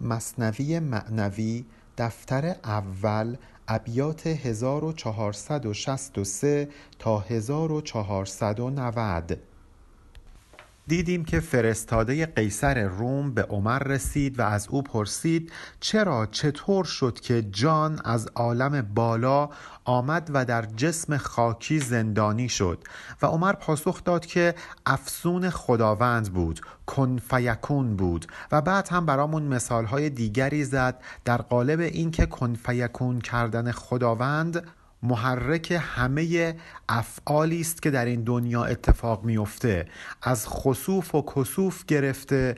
مصنوی معنوی دفتر اول ابیات 1463 تا 1490 دیدیم که فرستاده قیصر روم به عمر رسید و از او پرسید چرا چطور شد که جان از عالم بالا آمد و در جسم خاکی زندانی شد؟ و عمر پاسخ داد که افسون خداوند بود کن فیکون بود. و بعد هم برامون مثالهای دیگری زد در قالب اینکه کن فیکون کردن خداوند محرک همه افعالی است که در این دنیا اتفاق میفته از خسوف و کسوف گرفته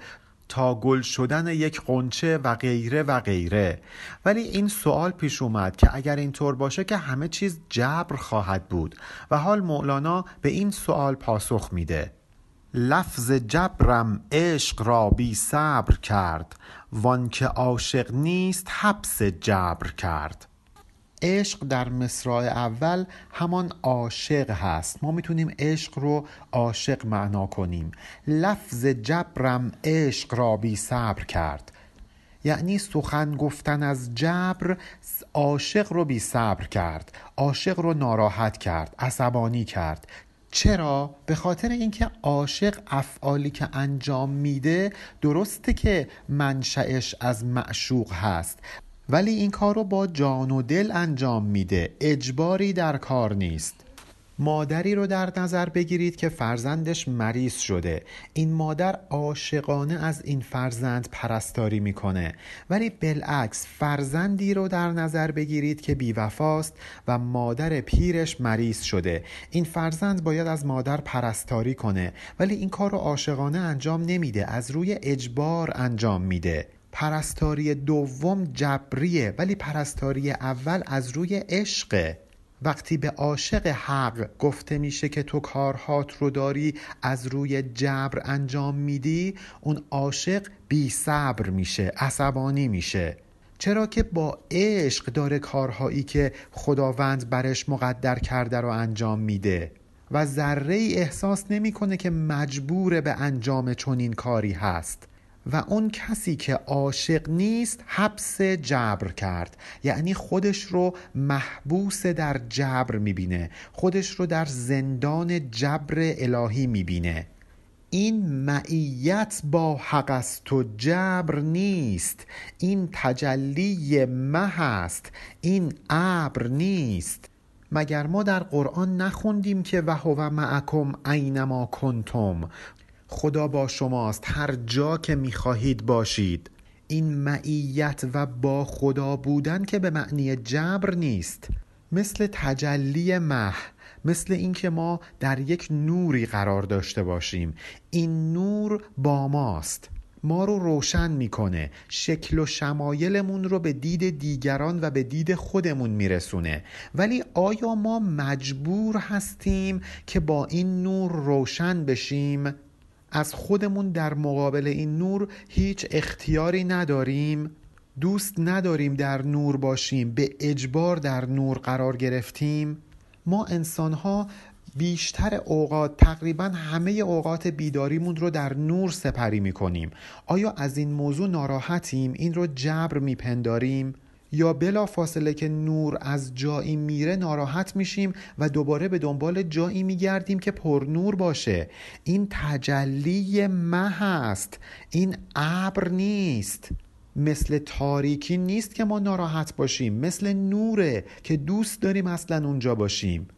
تا گل شدن یک قنچه و غیره و غیره. ولی این سوال پیش اومد که اگر اینطور باشه که همه چیز جبر خواهد بود و حال مولانا به این سوال پاسخ میده. لفظ جبرم عشق را بی صبر کرد وان که عاشق نیست حبس جبر کرد. عشق در مصرع اول همان عاشق هست. ما می‌تونیم عشق رو عاشق معنا کنیم. لفظ جبرم عشق را بی صبر کرد. یعنی سخن گفتن از جبر عاشق رو بی صبر کرد. عاشق رو ناراحت کرد عصبانی کرد. چرا؟ به خاطر اینکه عاشق افعالی که انجام میده درسته که منشأش از معشوق هست. ولی این کار رو با جان و دل انجام میده. اجباری در کار نیست. مادری رو در نظر بگیرید که فرزندش مریض شده. این مادر عاشقانه از این فرزند پرستاری می‌کنه. ولی بالعکس فرزندی رو در نظر بگیرید که بیوفاست و مادر پیرش مریض شده. این فرزند باید از مادر پرستاری کنه. ولی این کار رو عاشقانه انجام نمیده. از روی اجبار انجام میده. پرستاری دوم جبریه ولی پرستاری اول از روی عشقه وقتی به عاشق حق گفته میشه که تو کارهات رو داری از روی جبر انجام میدی اون عاشق بی صبر میشه عصبانی میشه. چرا که با عشق داره کارهایی که خداوند برش مقدر کرده رو انجام میده. و ذره احساس نمی‌کنه که مجبور به انجام چنین کاری هست. و اون کسی که عاشق نیست حبس جبر کرد. یعنی خودش رو محبوس در جبر می‌بینه. خودش رو در زندان جبر الهی می‌بینه. این معیت با حق است و جبر نیست. این تجلی مه است. این ابر نیست. مگر ما در قرآن نخوندیم که وهو معکم اینما کنتم؟ خدا با شماست. هر جا که می‌خواهید باشید. این معیت و با خدا بودن که به معنی جبر نیست. مثل تجلی مه مثل اینکه ما در یک نوری قرار داشته باشیم. این نور با ماست. ما رو روشن می‌کنه. شکل و شمایلمون رو به دید دیگران و به دید خودمون میرسونه. ولی آیا ما مجبور هستیم که با این نور روشن بشیم؟ از خودمون در مقابل این نور هیچ اختیاری نداریم دوست نداریم در نور باشیم به اجبار در نور قرار گرفتیم. ما انسان ها بیشتر اوقات تقریبا همه اوقات بیداریمون رو در نور سپری می کنیم آیا از این موضوع ناراحتیم؟ این رو جبر میپنداریم؟ یا بلا فاصله که نور از جایی میره ناراحت میشیم و دوباره به دنبال جایی میگردیم که پر نور باشه. این تجلی مه است. این ابر نیست. مثل تاریکی نیست که ما ناراحت باشیم. مثل نوره که دوست داریم اصلا اونجا باشیم.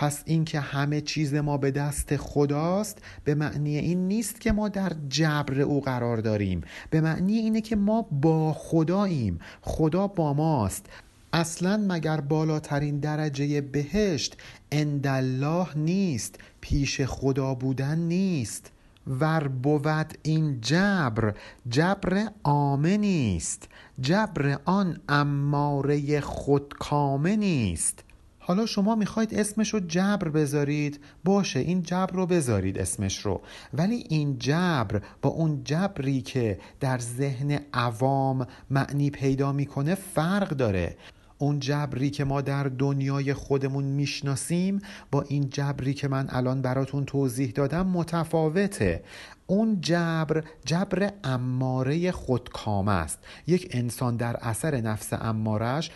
پس اینکه همه چیز ما به دست خداست به معنی این نیست که ما در جبر او قرار داریم. به معنی اینه که ما با خداییم. خدا با ماست. اصلا مگر بالاترین درجه بهشت اندالله نیست پیش خدا بودن نیست. ور بود این جبر جبر آمه نیست. جبر آن اماره خودکامه نیست. حالا شما می‌خواید اسمش رو جبر بذارید. باشه این جبر رو بذارید اسمش رو. ولی این جبر با اون جبری که در ذهن عوام معنی پیدا می‌کنه فرق داره. اون جبری که ما در دنیای خودمون می‌شناسیم با این جبری که من الان براتون توضیح دادم متفاوته. اون جبر جبر اماره خودکامه است. یک انسان در اثر نفس امارش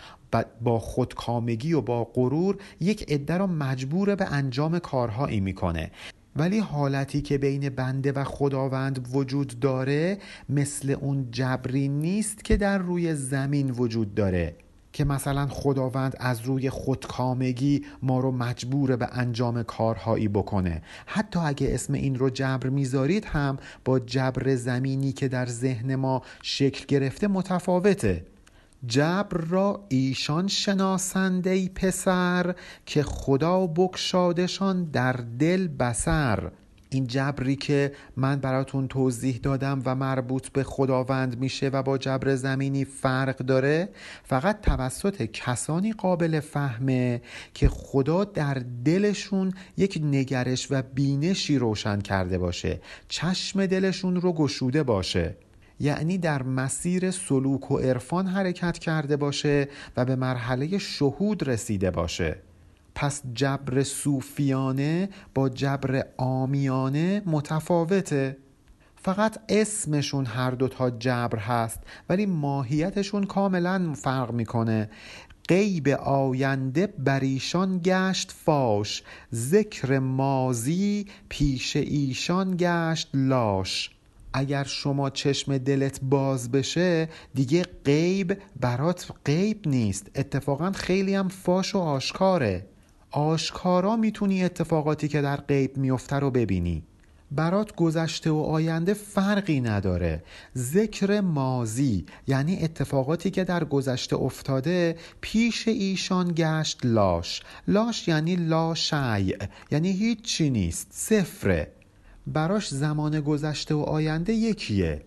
با خودکامگی و با غرور یک عده را مجبور به انجام کارهایی می‌کنه. ولی حالتی که بین بنده و خداوند وجود داره مثل اون جبری نیست که در روی زمین وجود داره. که مثلا خداوند از روی خودکامگی ما رو مجبور به انجام کارهایی بکنه. حتی اگه اسم این رو جبر می‌ذارید هم با جبر زمینی که در ذهن ما شکل گرفته متفاوته. جبر را ایشان شناسند ای پسر که خدا بکشادشان در دل بسر این جبری که من براتون توضیح دادم و مربوط به خداوند میشه و با جبر زمینی فرق داره فقط توسط کسانی قابل فهمه که خدا در دلشون یک نگرش و بینشی روشن کرده باشه. چشم دلشون رو گشوده باشه. یعنی در مسیر سلوک و عرفان حرکت کرده باشه و به مرحله شهود رسیده باشه. پس جبر صوفیانه با جبر آمیانه متفاوته. فقط اسمشون هر دوتا جبر هست ولی ماهیتشون کاملا فرق می‌کنه. غیب آینده بر ایشان گشت فاش ذکر مازی پیش ایشان گشت لاش. اگر شما چشم دلت باز بشه دیگه غیب برات غیب نیست. اتفاقا خیلی هم فاش و آشکاره. آشکارا می‌تونی اتفاقاتی که در غیب میفته رو ببینی. برات گذشته و آینده فرقی نداره. ذکر مازی یعنی اتفاقاتی که در گذشته افتاده پیش ایشان گشت لاش. لاش یعنی لا شیع یعنی هیچی نیست صفره. براش زمان گذشته و آینده یکیه.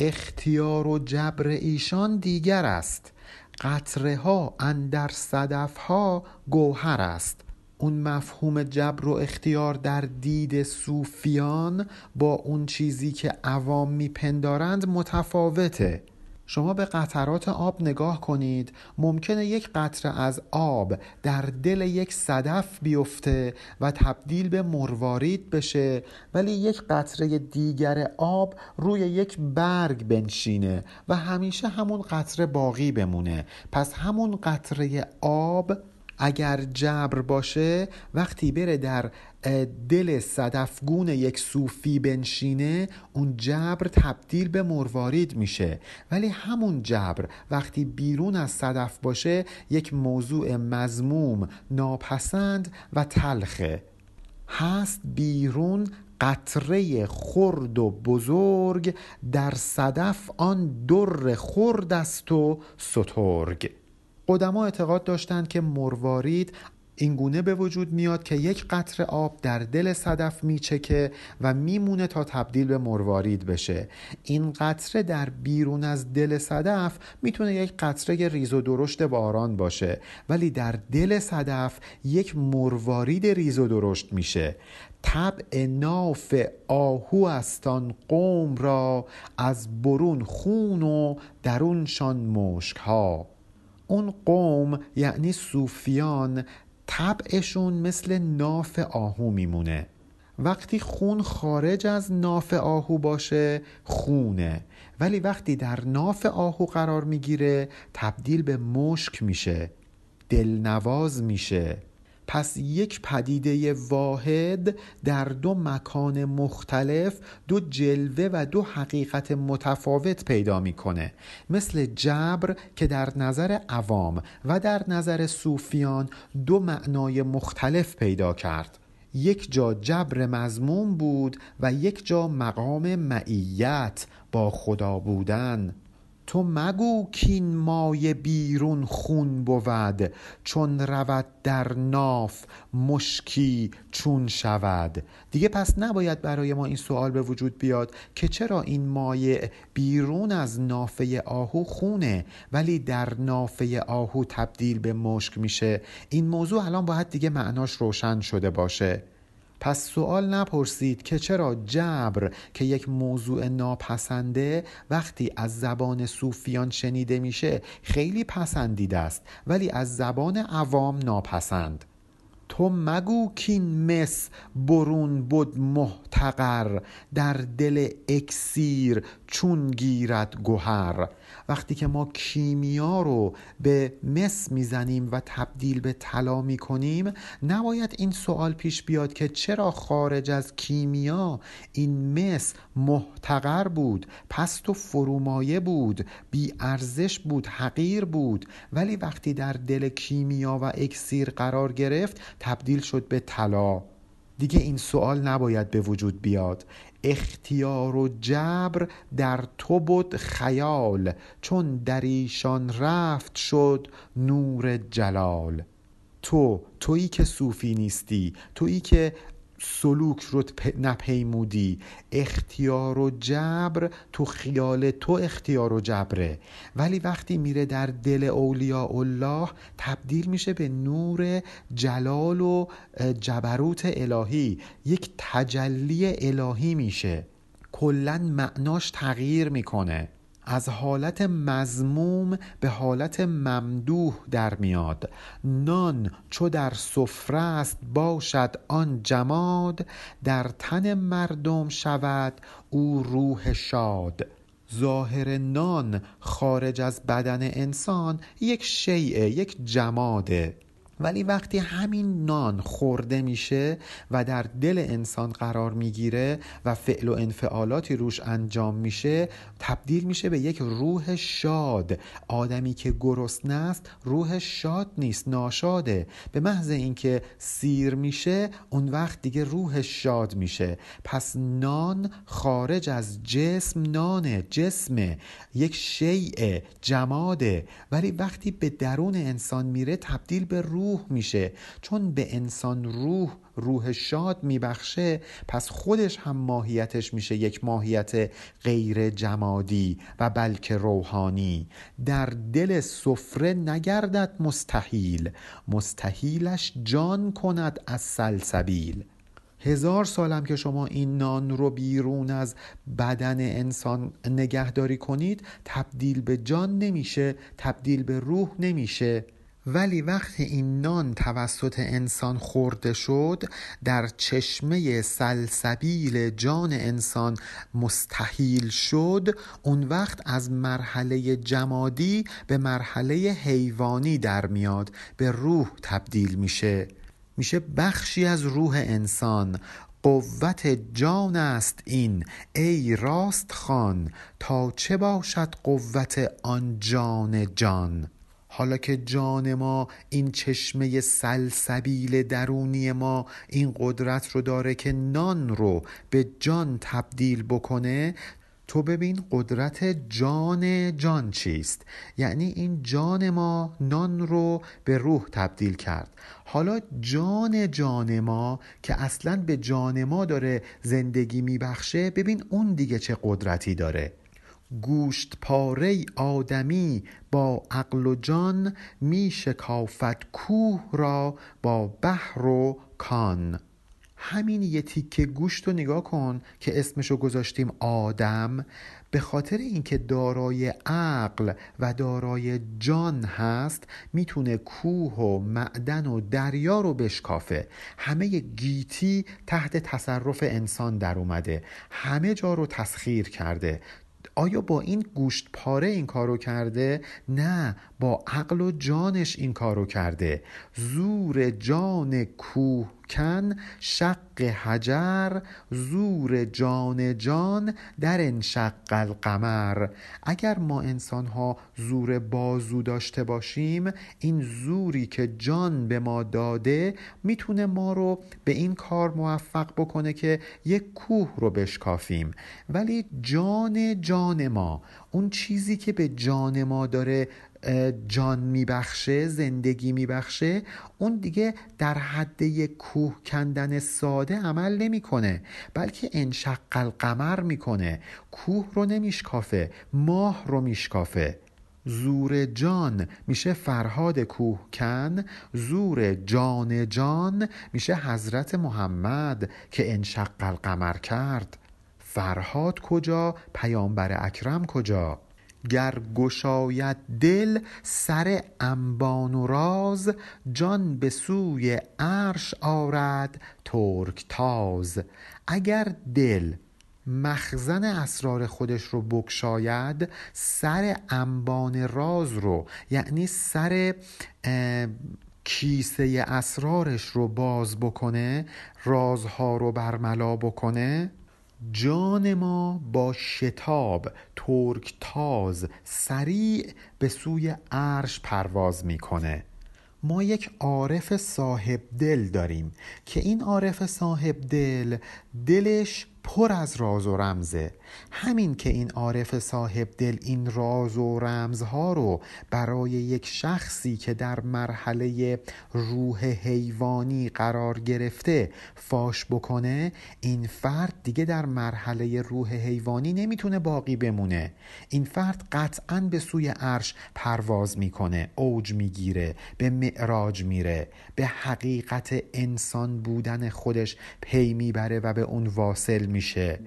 اختیار و جبر ایشان دیگر است. قطره ها اندر صدف ها گوهر است. اون مفهوم جبر و اختیار در دید صوفیان با اون چیزی که عوام میپندارند متفاوته. شما به قطرات آب نگاه کنید. ممکنه یک قطره از آب در دل یک صدف بیفته و تبدیل به مروارید بشه ولی یک قطره دیگر آب روی یک برگ بنشینه و همیشه همون قطره باقی بمونه. پس همون قطره آب اگر جبر باشه وقتی بره در دل صدفگون یک صوفی بنشینه اون جبر تبدیل به مروارید میشه. ولی همون جبر وقتی بیرون از صدف باشه یک موضوع مزموم ناپسند و تلخه. هست بیرون قطره خرد و بزرگ در صدف آن در خرد است و سترگ. قدما اعتقاد داشتند که مروارید اینگونه به وجود میاد که یک قطره آب در دل صدف میچکه و میمونه تا تبدیل به مروارید بشه. این قطره در بیرون از دل صدف می‌تونه یک قطره ریز و درشت باران باشه ولی در دل صدف یک مروارید ریز و درشت میشه. طبع ناف آهو استان قوم را از برون خون و درونشان مشک ها اون قوم یعنی صوفیان طبعشون مثل ناف آهو میمونه. وقتی خون خارج از ناف آهو باشه خونه. ولی وقتی در ناف آهو قرار می‌گیره تبدیل به مشک میشه. دلنواز میشه. پس یک پدیده واحد در دو مکان مختلف دو جلوه و دو حقیقت متفاوت پیدا می‌کنه. مثل جبر که در نظر عوام و در نظر صوفیان دو معنای مختلف پیدا کرد. یک جا جبر مزموم بود و یک جا مقام معیت با خدا بودن. تو مگو کین مای بیرون خون بود چون رود در ناف مشکی چون شود. دیگه پس نباید برای ما این سوال به وجود بیاد که چرا این مایع بیرون از نافه آهو خونه ولی در نافه آهو تبدیل به مشک میشه؟ این موضوع الان باید دیگه معناش روشن شده باشه. پس سوال نپرسید که چرا جبر که یک موضوع ناپسنده وقتی از زبان صوفیان شنیده میشه خیلی پسندیده است ولی از زبان عوام ناپسند. تو مگو کین مس برون بود محتقر در دل اکسیر چون گیرد گوهر. وقتی که ما کیمیا رو به مس می‌زنیم و تبدیل به طلا می‌کنیم نباید این سوال پیش بیاد که چرا خارج از کیمیا این مس محتقر بود پست و فرومایه بود بی ارزش بود حقیر بود ولی وقتی در دل کیمیا و اکسیر قرار گرفت تبدیل شد به طلا. دیگه این سوال نباید به وجود بیاد. اختیار و جبر در تو بود خیال چون در ایشان رفت شد نور جلال. تو تویی که صوفی نیستی تویی که سلوک رو نپیمودی. اختیار و جبر تو خیال تو اختیار و جبره. ولی وقتی میره در دل اولیاء الله تبدیل میشه به نور جلال و جبروت الهی. یک تجلی الهی میشه. کلا معناش تغییر می‌کنه. از حالت مزموم به حالت ممدوح در میاد. نان چو در سفره است باشد آن جماد در تن مردم شود او روح شاد. ظاهر نان خارج از بدن انسان یک شیعه یک جماده. ولی وقتی همین نان خورده میشه و در دل انسان قرار می‌گیره و فعل و انفعالاتی روش انجام میشه تبدیل میشه به یک روح شاد. آدمی که گرسنه است روح شاد نیست ناشاده. به محض اینکه سیر میشه اون وقت دیگه روح شاد میشه. پس نان خارج از جسم نانه جسمه. یک شیء جماده ولی وقتی به درون انسان میره تبدیل به روح میشه. چون به انسان روح روح شاد میبخشه پس خودش هم ماهیتش میشه یک ماهیت غیر جمادی و بلکه روحانی. در دل سفره نگردد مستحیل. مستحیلش جان کند از سلسبیل. هزار سالم که شما این نان رو بیرون از بدن انسان نگهداری کنید تبدیل به جان نمیشه تبدیل به روح نمیشه. ولی وقتی این نان توسط انسان خورده شد در چشمه سلسبیل جان انسان مستحیل شد. اون وقت از مرحله جمادی به مرحله حیوانی در میاد به روح تبدیل میشه. میشه بخشی از روح انسان. قوت جان است این. ای راست خان تا چه باشد قوت آن جان جان؟ حالا که جان ما این چشمه سلسبیل درونی ما این قدرت رو داره که نان رو به جان تبدیل بکنه تو ببین قدرت جان جان چیست. یعنی این جان ما نان رو به روح تبدیل کرد. حالا جان جان ما که اصلا به جان ما داره زندگی میبخشه ببین اون دیگه چه قدرتی داره. گوشت پاره آدمی با عقل و جان می شکافت کوه را با بحر و کان. همین یه تیکه گوشت رو نگاه کن که اسمشو گذاشتیم آدم به خاطر اینکه دارای عقل و دارای جان هست می‌تونه کوه و معدن و دریا رو بشکافه. همه گیتی تحت تصرف انسان در اومده. همه جا رو تسخیر کرده. آیا با این گوشت پاره این کارو کرده؟ نه با عقل و جانش این کارو کرده. زور جان کوه کن شق حجر زور جان جان در انشق القمر. اگر ما انسان ها زور بازو داشته باشیم این زوری که جان به ما داده می‌تونه ما رو به این کار موفق بکنه که یک کوه رو بشکافیم. ولی جان جان ما اون چیزی که به جان ما داره جان میبخشه زندگی میبخشه اون دیگه در حد کوه کندن ساده عمل نمی‌کنه بلکه انشق القمر می‌کنه. کوه رو نمیشکافه ماه رو میشکافه. زور جان میشه فرهاد کوهکن زور جان جان میشه حضرت محمد که انشق القمر کرد. فرهاد کجا؟ پیامبر اکرم کجا؟ گر گشاید دل سر انبان و راز جان به سوی عرش آرد ترک تاز اگر دل مخزن اسرار خودش رو بگشاید سر انبان راز رو یعنی سر کیسه اسرارش رو باز بکنه رازها رو برملا بکنه جان ما با شتاب ترک تاز سریع به سوی عرش پرواز می‌کنه. ما یک عارف صاحب دل داریم که این عارف صاحب دل دلش پر از راز و رمزه. همین که این عارف صاحب دل این راز و رمزها رو برای یک شخصی که در مرحله روح حیوانی قرار گرفته فاش بکنه این فرد دیگه در مرحله روح حیوانی نمی‌تونه باقی بمونه. این فرد قطعا به سوی عرش پرواز می‌کنه اوج می‌گیره به معراج میره به حقیقت انسان بودن خودش پی می‌بره و به اون واصل میشه.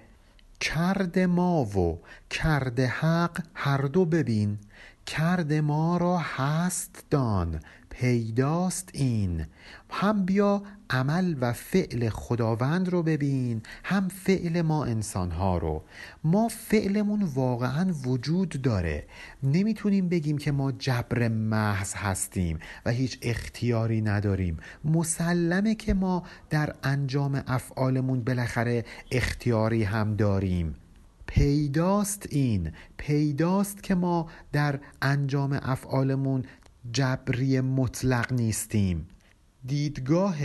کرد ما و کرد حق هر دو ببین کرد ما را هست دان پیداست این. هم بیا عمل و فعل خداوند رو ببین هم فعل ما انسانها رو. ما فعلمون واقعا وجود داره. نمی‌تونیم بگیم که ما جبر محض هستیم و هیچ اختیاری نداریم. مسلمه که ما در انجام افعالمون بالاخره اختیاری هم داریم. پیداست این. پیداست که ما در انجام افعالمون جبری مطلق نیستیم. دیدگاه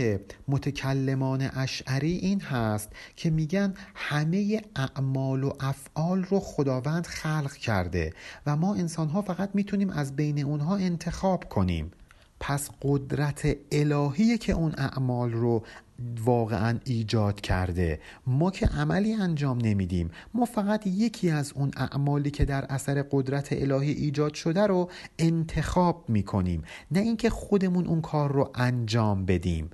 متکلمان اشعری این هست که میگن همه اعمال و افعال رو خداوند خلق کرده و ما انسان ها فقط می‌تونیم از بین اونها انتخاب کنیم. پس قدرت الهیه که اون اعمال رو واقعا ایجاد کرده. ما که عملی انجام نمیدیم. ما فقط یکی از اون اعمالی که در اثر قدرت الهی ایجاد شده رو انتخاب می‌کنیم. نه اینکه خودمون اون کار رو انجام بدیم.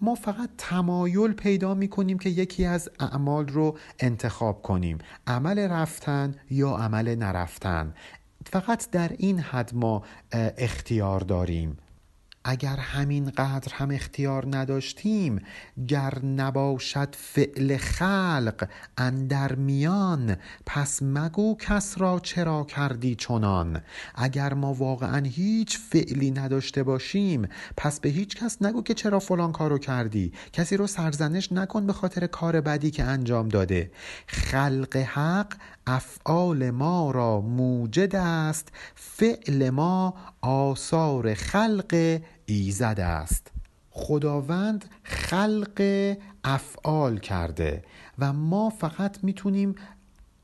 ما فقط تمایل پیدا می‌کنیم که یکی از اعمال رو انتخاب کنیم. عمل رفتن یا عمل نرفتن. فقط در این حد ما اختیار داریم. اگر همین قدر هم اختیار نداشتیم گر نباشد فعل خلق اندر میان پس مگو کس را چرا کردی چنان؟ اگر ما واقعا هیچ فعلی نداشته باشیم پس به هیچ کس نگو که چرا فلان کارو کردی. کسی رو سرزنش نکن به خاطر کار بدی که انجام داده. خلق حق افعال ما را موجد است فعل ما آثار خلق ایزد است. خداوند خلق افعال کرده و ما فقط می‌تونیم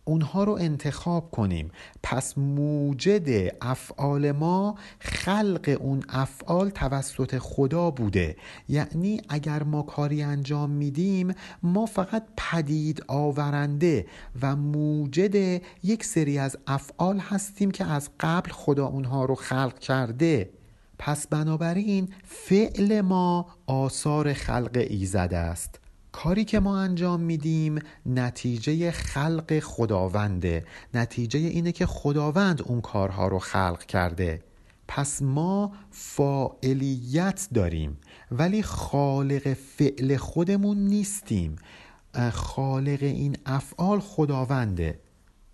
اونها رو انتخاب کنیم. پس موجد افعال ما خلق اون افعال توسط خدا بوده. یعنی اگر ما کاری انجام میدیم ما فقط پدید آورنده و موجد یک سری از افعال هستیم که از قبل خدا اونها رو خلق کرده. پس بنابراین فعل ما آثار خلق ایزد است. کاری که ما انجام میدیم نتیجه خلق خداونده. نتیجه اینه که خداوند اون کارها رو خلق کرده. پس ما فاعلیت داریم ولی خالق فعل خودمون نیستیم. خالق این افعال خداونده.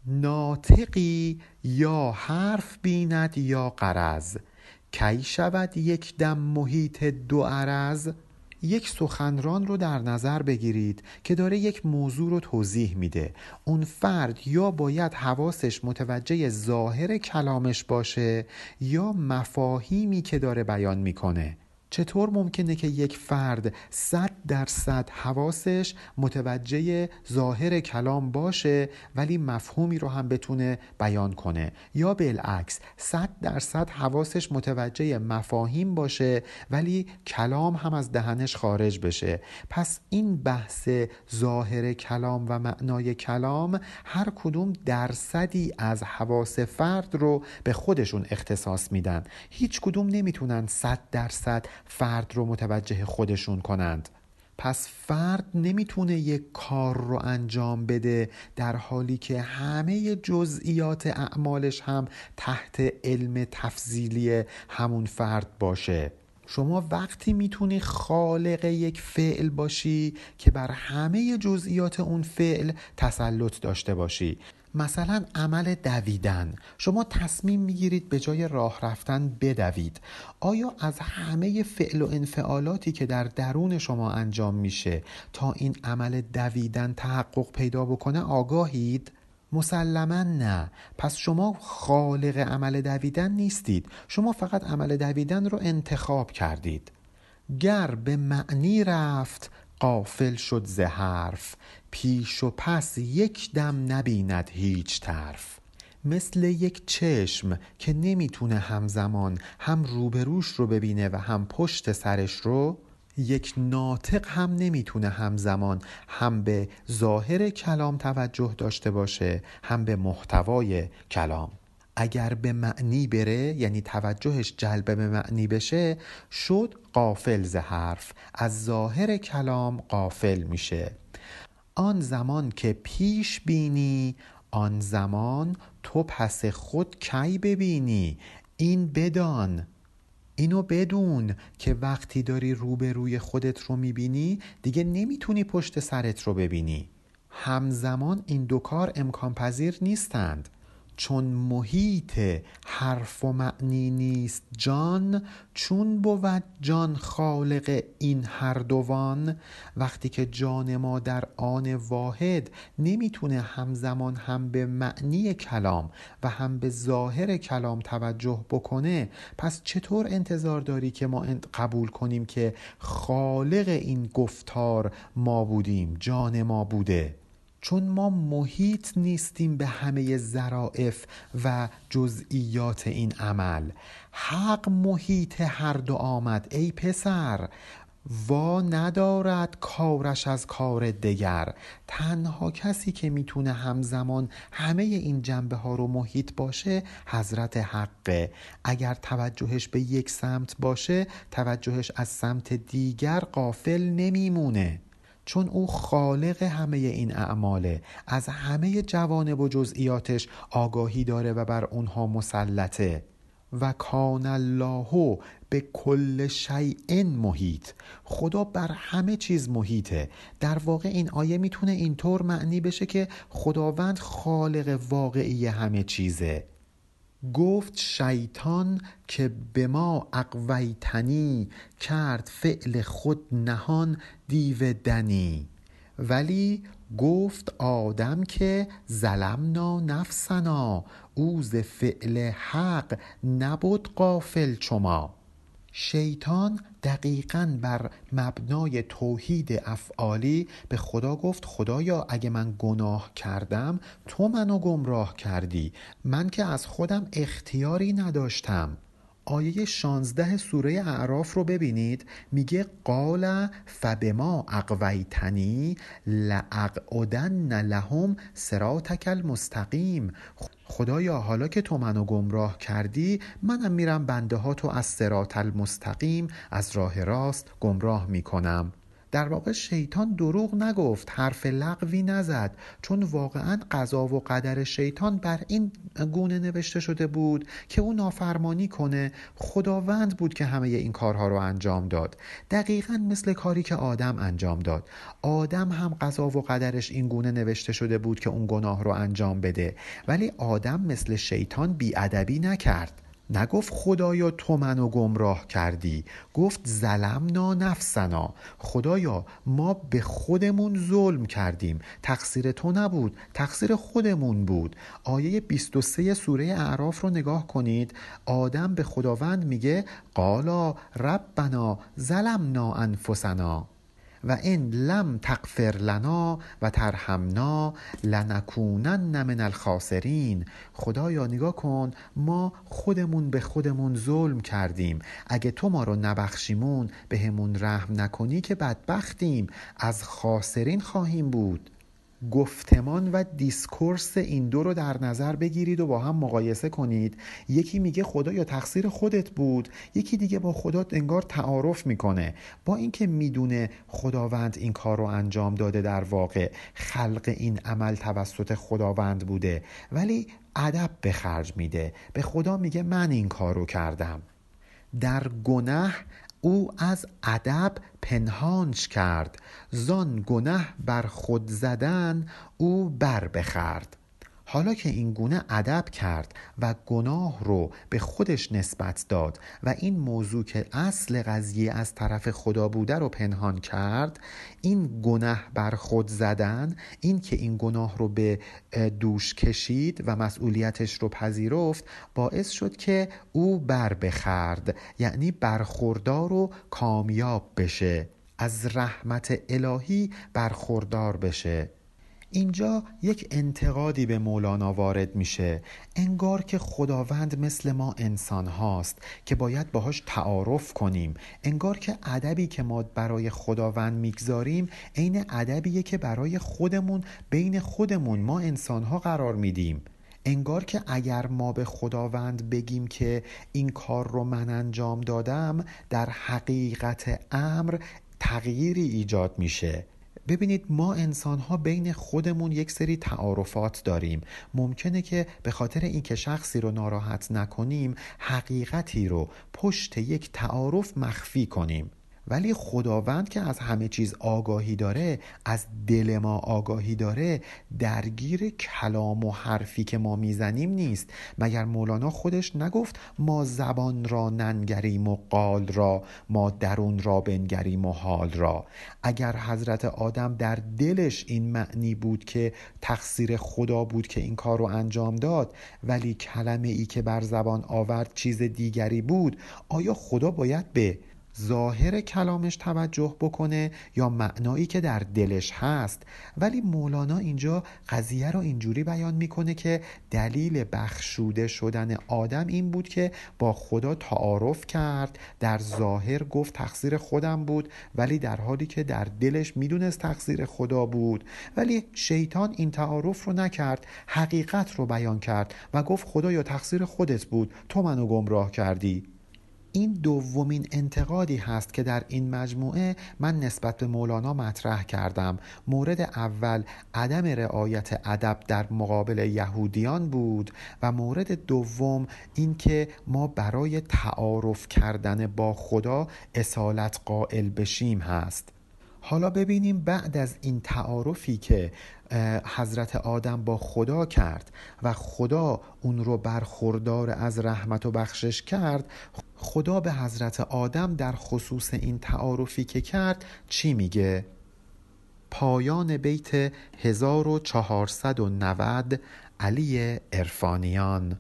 ناطقی یا حرف بیند یا قرض کی شود یک دم محیط دو عرض؟ یک سخنران رو در نظر بگیرید که داره یک موضوع رو توضیح میده. اون فرد یا باید حواسش متوجه ظاهر کلامش باشه یا مفاهیمی که داره بیان می‌کنه. چطور ممکنه که یک فرد صد درصد حواسش متوجه ظاهر کلام باشه ولی مفهومی رو هم بتونه بیان کنه؟ یا بالعکس صد درصد حواسش متوجه مفاهیم باشه ولی کلام هم از دهنش خارج بشه. پس این بحث ظاهر کلام و معنای کلام هر کدوم درصدی از حواس فرد رو به خودشون اختصاص میدن. هیچ کدوم نمی‌تونن صد درصد فرد رو متوجه خودشون کنند. پس فرد نمی‌تونه یک کار رو انجام بده در حالی که همه جزئیات اعمالش هم تحت علم تفضیلی همون فرد باشه. شما وقتی می‌تونی خالق یک فعل باشی که بر همه جزئیات اون فعل تسلط داشته باشی. مثلا عمل دویدن. شما تصمیم می‌گیرید به جای راه رفتن بدوید. آیا از همه فعل و انفعالاتی که در درون شما انجام میشه تا این عمل دویدن تحقق پیدا بکنه آگاهید؟ مسلما نه. پس شما خالق عمل دویدن نیستید. شما فقط عمل دویدن رو انتخاب کردید. گر به معنی رفت قافل شد ز حرف پیش و پس یک دم نبیند هیچ طرف. مثل یک چشم که نمی‌تونه همزمان هم روبروش رو ببینه و هم پشت سرش رو یک ناطق هم نمی‌تونه همزمان هم به ظاهر کلام توجه داشته باشه هم به محتوای کلام. اگر به معنی بره یعنی توجهش جلب به معنی بشه شد قافل ز حرف. از ظاهر کلام قافل میشه. آن زمان که پیش بینی آن زمان تو پس خود کی ببینی؟ این بدان. اینو بدون که وقتی داری روبروی خودت رو می‌بینی دیگه نمی‌تونی پشت سرت رو ببینی. همزمان این دو کار امکان پذیر نیستند. چون محیط حرف و معنی نیست جان چون بود جان خالق این هر دوان. وقتی که جان ما در آن واحد نمی‌تونه همزمان هم به معنی کلام و هم به ظاهر کلام توجه بکنه. پس چطور انتظار داری که ما قبول کنیم که خالق این گفتار ما بودیم جان ما بوده؟ چون ما محیط نیستیم به همه ظرائف و جزئیات این عمل. حق محیط هر دو آمد ای پسر. وا ندارد کارش از کار دگر. تنها کسی که می‌تونه همزمان همه این جنبه ها رو محیط باشه حضرت حقه. اگر توجهش به یک سمت باشه توجهش از سمت دیگر قافل نمیمونه. چون او خالق همه این اعماله. از همه جوانب و جزئیاتش آگاهی داره و بر اونها مسلطه. و کان الله به کل شیء محیط. خدا بر همه چیز محیطه. در واقع این آیه می‌تونه اینطور معنی بشه که خداوند خالق واقعی همه چیزه. گفت شیطان که به ما اقویتنی کرد فعل خود نهان دیو دنی. ولی گفت آدم که ظلمنا نفسنا او ز فعل حق نبود قافل چما. شیطان دقیقا بر مبنای توحید افعالی به خدا گفت خدایا اگه من گناه کردم تو منو گمراه کردی. من که از خودم اختیاری نداشتم. آیه 16 سوره اعراف رو ببینید. میگه قال فبما اقویتنی لاقعدن لهم صراطک المستقیم. خدایا حالا که تو منو گمراه کردی منم میرم بنده ها تو از سرات المستقیم از راه راست گمراه می‌کنم. در واقع شیطان دروغ نگفت حرف لغوی نزد چون واقعا قضا و قدر شیطان بر این گونه نوشته شده بود که او نافرمانی کنه. خداوند بود که همه این کارها رو انجام داد. دقیقا مثل کاری که آدم انجام داد. آدم هم قضا و قدرش این گونه نوشته شده بود که اون گناه رو انجام بده. ولی آدم مثل شیطان بیادبی نکرد. نگفت خدایا تو منو گمراه کردی. گفت ظلمنا نفسنا. خدایا ما به خودمون ظلم کردیم. تقصیر تو نبود تقصیر خودمون بود. آیه 23 سوره اعراف رو نگاه کنید. آدم به خداوند میگه قالا ربنا ظلمنا انفسنا. و این لم تغفر لنا و ترحمنا لنکونن من الخاسرین. خدایا نگاه کن ما خودمون به خودمون ظلم کردیم. اگه تو ما رو نبخشیمون به همون رحم نکنی که بدبختیم. از خاسرین خواهیم بود. گفتمان و دیسکورس این دو رو در نظر بگیرید و با هم مقایسه کنید. یکی میگه خدا یا تقصیر خودت بود یکی دیگه با خدا انگار تعارف می‌کنه. با اینکه می‌دونه خداوند این کار رو انجام داده در واقع خلق این عمل توسط خداوند بوده ولی ادب به خرج میده. به خدا میگه من این کار رو کردم. در گناه او از ادب پنهانش کرد. زان گنه بر خود زدن او بر بخرد. حالا که این گونه ادب کرد و گناه رو به خودش نسبت داد و این موضوع که اصل قضیه از طرف خدا بوده رو پنهان کرد این گناه بر خود زدن این که این گناه رو به دوش کشید و مسئولیتش رو پذیرفت باعث شد که او بر بخرد یعنی برخوردار و کامیاب بشه از رحمت الهی برخوردار بشه. اینجا یک انتقادی به مولانا وارد میشه انگار که خداوند مثل ما انسان هاست که باید باهاش تعارف کنیم. انگار که ادبی که ما برای خداوند می‌گذاریم عین ادبیه که برای خودمون بین خودمون ما انسان ها قرار میدیم. انگار که اگر ما به خداوند بگیم که این کار رو من انجام دادم در حقیقت امر تغییری ایجاد میشه. ببینید ما انسان ها بین خودمون یک سری تعارفات داریم. ممکنه که به خاطر اینکه شخصی رو ناراحت نکنیم حقیقتی رو پشت یک تعارف مخفی کنیم. ولی خداوند که از همه چیز آگاهی داره از دل ما آگاهی داره درگیر کلام و حرفی که ما می‌زنیم نیست. مگر مولانا خودش نگفت ما زبان را ننگریم و قال را ما درون را بنگریم و حال را. اگر حضرت آدم در دلش این معنی بود که تقصیر خدا بود که این کار رو انجام داد ولی کلمه ای که بر زبان آورد چیز دیگری بود آیا خدا باید به ظاهر کلامش توجه بکنه یا معنایی که در دلش هست. ولی مولانا اینجا قضیه رو اینجوری بیان می‌کنه که دلیل بخشوده شدن آدم این بود که با خدا تعارف کرد در ظاهر گفت تقصیر خودم بود ولی در حالی که در دلش می‌دونست تقصیر خدا بود. ولی شیطان این تعارف رو نکرد حقیقت رو بیان کرد و گفت خدا یا تقصیر خودت بود تو منو گمراه کردی. این دومین انتقادی هست که در این مجموعه من نسبت به مولانا مطرح کردم. مورد اول عدم رعایت ادب در مقابل یهودیان بود و مورد دوم اینکه ما برای تعارف کردن با خدا اصالت قائل بشیم هست. حالا ببینیم بعد از این تعارفی که حضرت آدم با خدا کرد و خدا اون رو برخوردار از رحمت و بخشش کرد خدا به حضرت آدم در خصوص این تعارفی که کرد چی میگه؟ پایان بیت 1490 علی ارفانیان